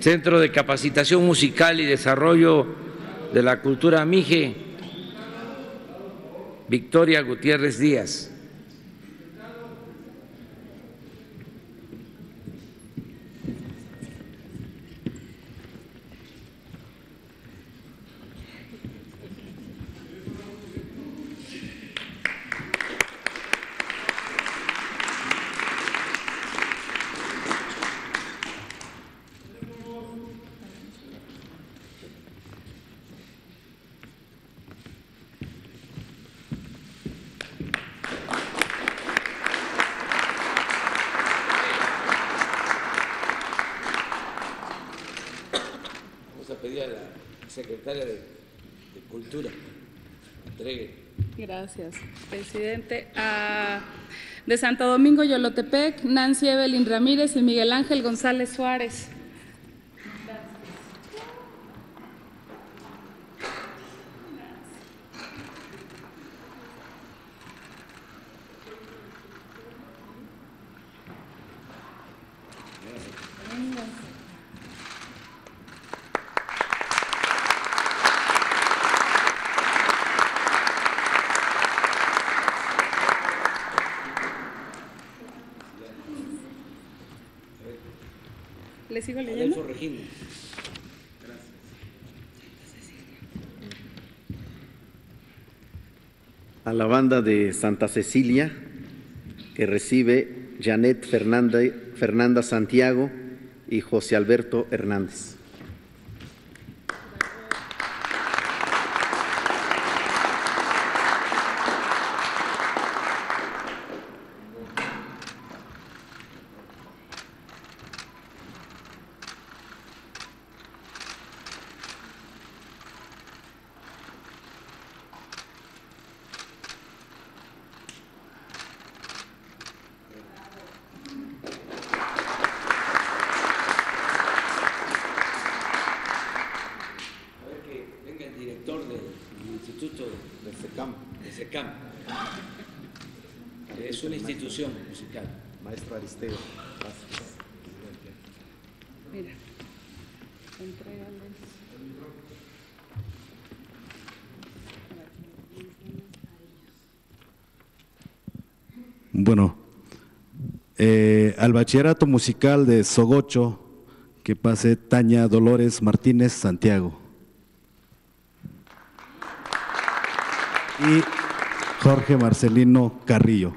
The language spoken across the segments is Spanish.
Centro de Capacitación Musical y Desarrollo de la Cultura Mije, Victoria Gutiérrez Díaz. Secretaria de, Cultura. Entregue. Gracias, presidente. Ah, de Santo Domingo, Yolotepec, Nancy Evelyn Ramírez y Miguel Ángel González Suárez. ¿Le sigo leyendo? Adolfo Regino. a la banda de Santa Cecilia que recibe Janet Fernanda, Fernanda Santiago y José Alberto Hernández. A ver que venga el director del Instituto Del SECAM, de SECAM. que Es una institución musical. maestro Aristeo. Gracias. Mira. Entrégales. Bueno, eh, al bachillerato musical de Sogocho, que pase Tania Dolores Martínez Santiago. Y Jorge Marcelino Carrillo.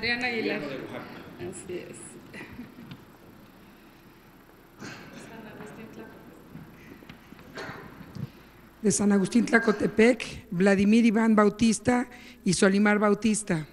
De Adrián Aguilar. Así es. de San Agustín Tlacotepec, Vladimir Iván Bautista y Solimar Bautista.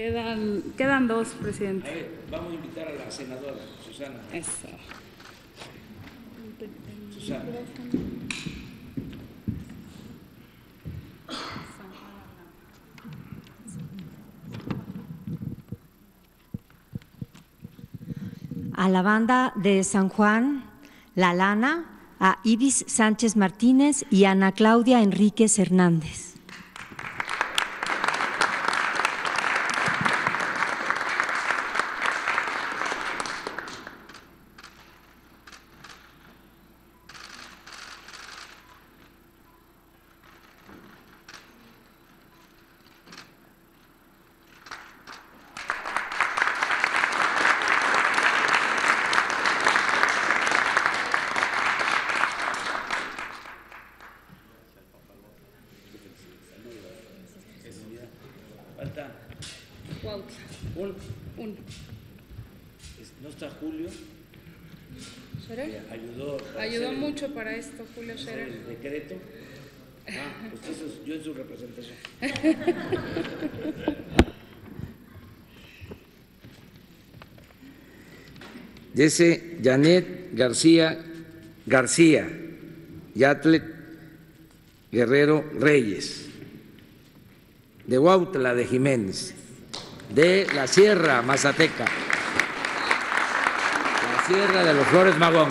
Quedan, quedan dos, A presidente. ver, vamos a invitar a la senadora Susana. Eso. Susana. a la banda de San Juan, La Lana, a Iris Sánchez Martínez y Ana Claudia Enríquez Hernández. Falta Cuautla. uno. Uno. Es- ¿No está Julio? ¿Scherer? ayudó. para Ayudó el- mucho para esto, Julio Scherer. el decreto. Ah, usted es- yo en su representación. Dice Janet García García, Yatlet Guerrero Reyes, de Huautla de Jiménez, de la Sierra Mazateca, la Sierra de los Flores Magón.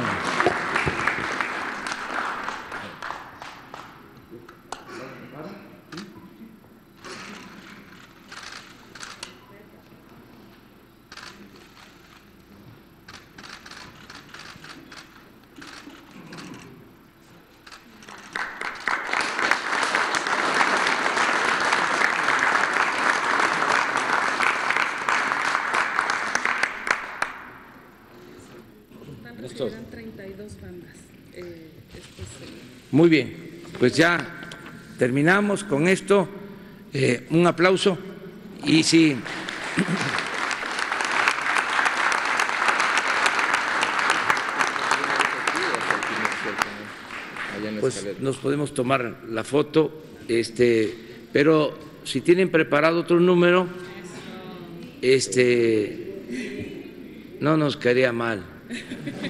Total Es todo. recibirán 32 bandas. Eh, Muy bien, pues ya terminamos con esto. Eh, un aplauso y si pues nos podemos tomar la foto, este, pero si tienen preparado otro número, este, no nos caería mal.